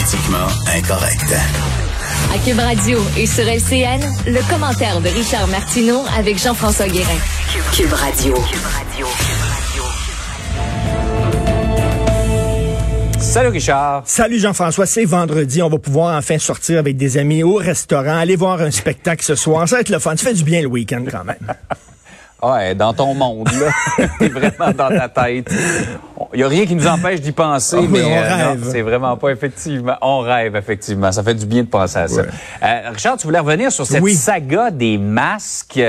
Politiquement incorrect. À Cube Radio et sur LCN, le commentaire de Richard Martineau avec Jean-François Guérin. Cube Radio. Salut Richard. Salut Jean-François, c'est vendredi, on va pouvoir enfin sortir avec des amis au restaurant, aller voir un spectacle ce soir, ça va être le fun, ça fait du bien le week-end quand même. Ouais, dans ton monde, là. T'es vraiment dans ta tête. Il n'y a rien qui nous empêche d'y penser, Oh, mais mais on euh, rêve. c'est vraiment pas effectivement. On rêve, effectivement. Ça fait du bien de penser à ça. Ouais. Euh, Richard, tu voulais revenir sur cette Oui. saga des masques.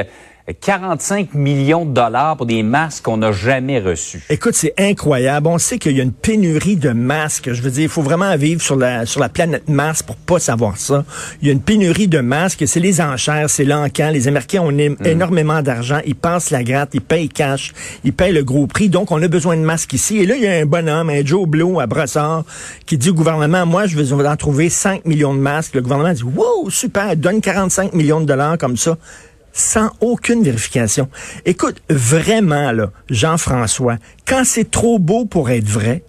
Euh, 45 millions de dollars pour des masques qu'on n'a jamais reçus. Écoute, c'est incroyable. On sait qu'il y a une pénurie de masques. Je veux dire, il faut vraiment vivre sur la sur la planète Mars pour pas savoir ça. Il y a une pénurie de masques. C'est les enchères, c'est l'encan. Les Américains ont é- énormément d'argent. Ils passent la gratte, ils payent cash, ils payent le gros prix. Donc, on a besoin de masques ici. Et là, il y a un bonhomme, un Joe Blow à Brossard, qui dit au gouvernement, moi, je vais en trouver 5 millions de masques. Le gouvernement dit, wow, super, donne 45 millions de dollars comme ça sans aucune vérification. Écoute, vraiment, là, Jean-François, quand c'est trop beau pour être vrai,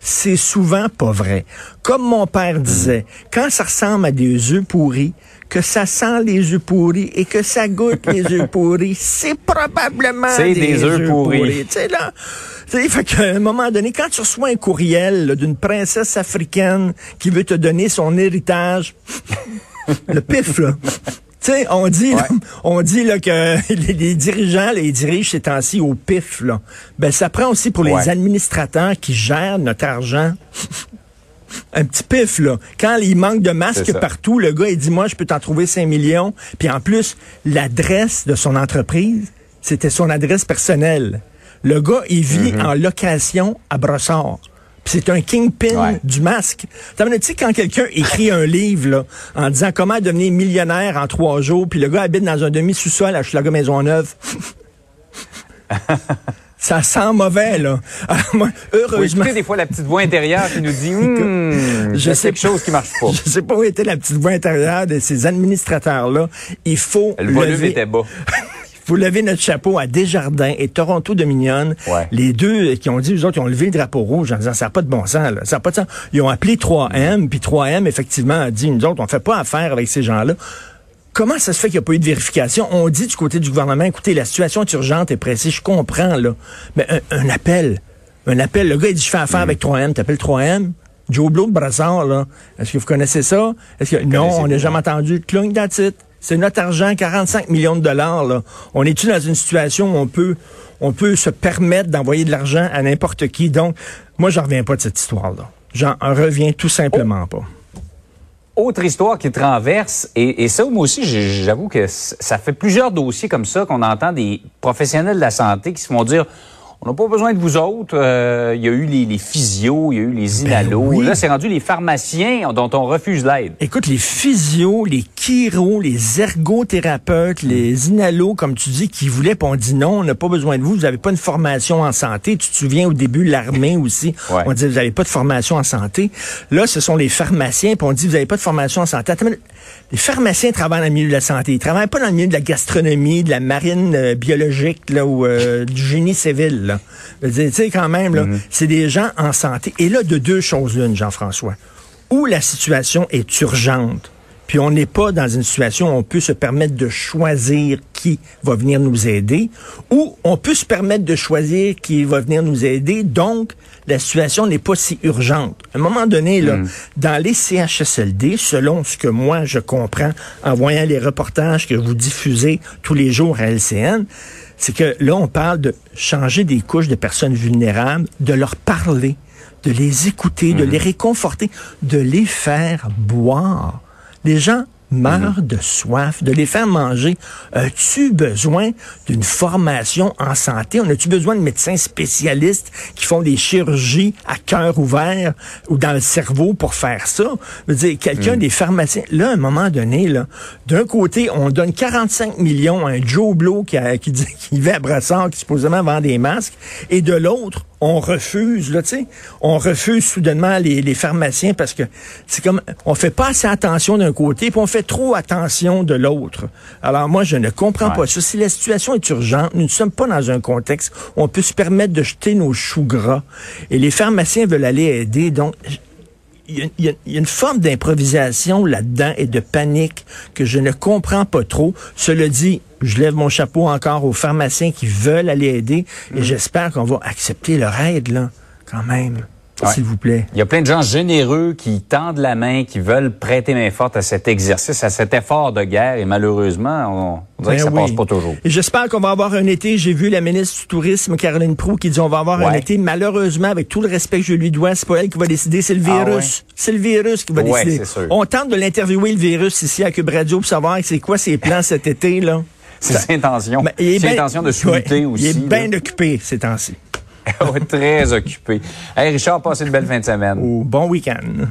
c'est souvent pas vrai. Comme mon père disait, quand ça ressemble à des œufs pourris, que ça sent les œufs pourris et que ça goûte les œufs pourris, c'est probablement C'est des œufs pourris. Tu sais, là, tu sais, fait qu'à un moment donné, quand tu reçois un courriel là, d'une princesse africaine qui veut te donner son héritage, le pif, là. Tu sais, on dit, là, on dit là, que les, les dirigeants, les dirigent ces temps-ci au pif. Là. Ben, ça prend aussi pour les administrateurs qui gèrent notre argent. Un petit pif, là. Quand il manque de masques partout, le gars, il dit, moi, je peux t'en trouver 5 millions. Puis en plus, l'adresse de son entreprise, c'était son adresse personnelle. Le gars, il vit Mm-hmm. en location à Brossard. C'est un kingpin Ouais. du masque. Tu sais, quand quelqu'un écrit un livre là, en disant comment devenir millionnaire en trois jours, puis le gars habite dans un demi-sous-sol à Schlager Maisonneuve, ça sent mauvais, là. Alors, moi, heureusement... écouter des fois la petite voix intérieure qui nous dit, hum, Je je sais quelque chose qui marche pas. Je sais pas où était la petite voix intérieure de ces administrateurs-là. Il faut Le volume lever- était bas. Faut lever notre chapeau à Desjardins et Toronto Dominion. Ouais. Les deux qui ont dit, eux autres, ils ont levé le drapeau rouge en disant, ça n'a pas de bon sens, là. Ça n'a pas de sens. Ils ont appelé 3M, puis 3M, effectivement, a dit, nous autres, on fait pas affaire avec ces gens-là. Comment ça se fait qu'il n'y a pas eu de vérification? On dit du côté du gouvernement, écoutez, la situation est urgente et précise, je comprends, là. Mais un, un appel, un appel, le gars, il dit, je fais affaire avec 3M, t'appelles 3M? Joe Blow de Brassard, là. Est-ce que vous connaissez ça? Est-ce que, non, on n'a jamais entendu. Clung, that's it. C'est notre argent, 45 millions de dollars, là. On est-tu dans une situation où on peut, on peut se permettre d'envoyer de l'argent à n'importe qui? Donc, moi, j'en reviens pas de cette histoire-là. J'en reviens tout simplement pas. Autre histoire qui te renverse, et, et ça, moi aussi, j'avoue que ça fait plusieurs dossiers comme ça qu'on entend des professionnels de la santé qui se font dire on n'a pas besoin de vous autres. Euh, Il y a eu les, les physios, il y a eu les. Ben oui. Là, c'est rendu les pharmaciens dont on refuse l'aide. Écoute, les physios, les chiros, les ergothérapeutes, les inalos, comme tu dis, qui voulaient, puis on dit non, on n'a pas besoin de vous, vous n'avez pas une formation en santé. Tu te souviens au début, l'armée aussi, Ouais. on disait, vous n'avez pas de formation en santé. Là, ce sont les pharmaciens, puis on dit, vous n'avez pas de formation en santé. Attends, les pharmaciens travaillent dans le milieu de la santé. Ils travaillent pas dans le milieu de la gastronomie, de la marine euh, biologique, là, ou euh, du génie civil. Tu sais, quand même, là, c'est des gens en santé. Et là, de deux choses l'une, Jean-François. Où la situation est urgente, puis on n'est pas dans une situation où on peut se permettre de choisir qui va venir nous aider, ou on peut se permettre de choisir qui va venir nous aider, donc la situation n'est pas si urgente. À un moment donné, là, dans les CHSLD, selon ce que moi je comprends en voyant les reportages que vous diffusez tous les jours à LCN, c'est que là, on parle de changer des couches de personnes vulnérables, de leur parler, de les écouter, de les réconforter, de les faire boire. Les gens meurent de soif, de les faire manger. As-tu besoin d'une formation en santé? On a-tu besoin de médecins spécialistes qui font des chirurgies à cœur ouvert ou dans le cerveau pour faire ça? Je veux dire, quelqu'un des pharmaciens. Là, à un moment donné, là, d'un côté, on donne 45 millions à un Joe Blow qui, a- qui, dit- qui vit à Brassard, qui supposément vend des masques, et de l'autre, on refuse, là, tu sais, on refuse soudainement les, les pharmaciens parce que c'est comme, on fait pas assez attention d'un côté, puis on fait trop attention de l'autre. Alors moi, je ne comprends Ouais. pas ça. Si la situation est urgente, nous ne sommes pas dans un contexte où on peut se permettre de jeter nos choux gras. Et les pharmaciens veulent aller aider, donc il y, a une forme d'improvisation là-dedans et de panique que je ne comprends pas trop. Cela dit, je lève mon chapeau encore aux pharmaciens qui veulent aller aider et mm. j'espère qu'on va accepter leur aide, là, quand même. S'il vous plaît. Il y a plein de gens généreux qui tendent la main, qui veulent prêter main forte à cet exercice, à cet effort de guerre. Et malheureusement, on, dirait que ben ça passe pas toujours. J'espère qu'on va avoir un été. J'ai vu la ministre du Tourisme, Caroline Proux, qui dit on va avoir un été. Malheureusement, avec tout le respect que je lui dois, c'est pas elle qui va décider, c'est le ah virus. C'est le virus qui va décider. On tente de l'interviewer, le virus, ici à Cube Radio, pour savoir c'est quoi ses plans cet été, là. Ses intentions. Ben, ses intentions de aussi. Il est bien occupé ces temps-ci. très occupé. Hey Richard, passe une belle fin de semaine. bon week-end.